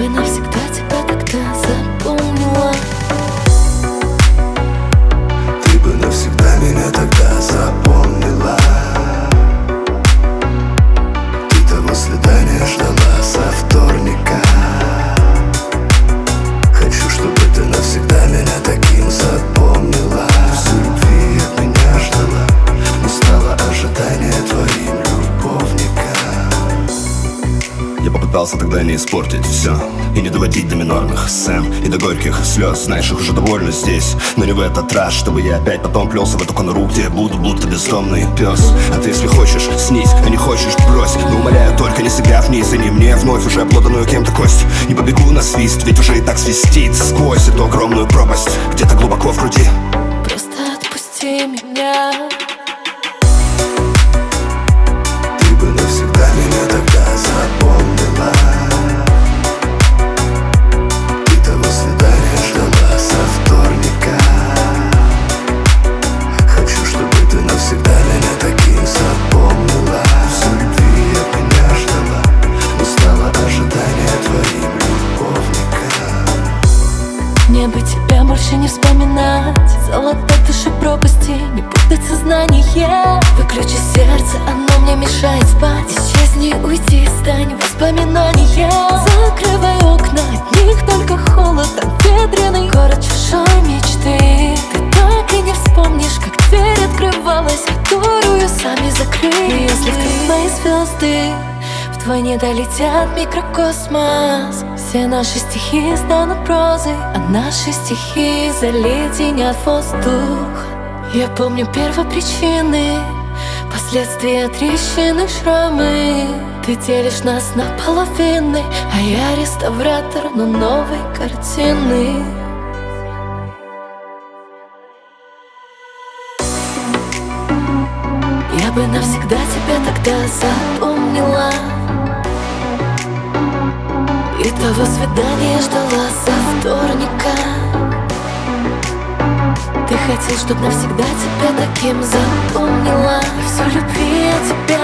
Би на пытался тогда не испортить все И не доводить до минорных сцен И до горьких слез Знаешь, их уже довольно здесь Но не в этот раз, чтобы я опять потом плелся в эту конуру Где буду будто бездомный пес А ты если хочешь, снись, а не хочешь, брось. Но умоляю, только не себя вниз И не мне вновь уже обладанную кем-то кость. Не побегу на свист, ведь уже и так свистит Сквозь эту огромную пропасть. Где-то глубоко в груди. Просто отпусти меня Мне бы тебя больше не вспоминать. Золотой души пропасти, не путать сознание. Выключи сердце, оно мне мешает спать. Исчезни, уйди, стань воспоминания Закрывай окна, от них только холод От ветреный город чужой мечты. Ты так и не вспомнишь, как дверь открывалась Которую сами закрыли. Если вдруг мои звезды Твой не долетят микрокосмос Все наши стихи станут прозой А наши стихи заледенят воздух. Я помню первопричины Последствия трещины, шрамы. Ты делишь нас на половины А я реставратор, но новой картины. Я бы навсегда тебя тогда запомнила и того свидания ждала со вторника. Ты хотел, чтоб навсегда тебя таким запомнила. И все любви я тебе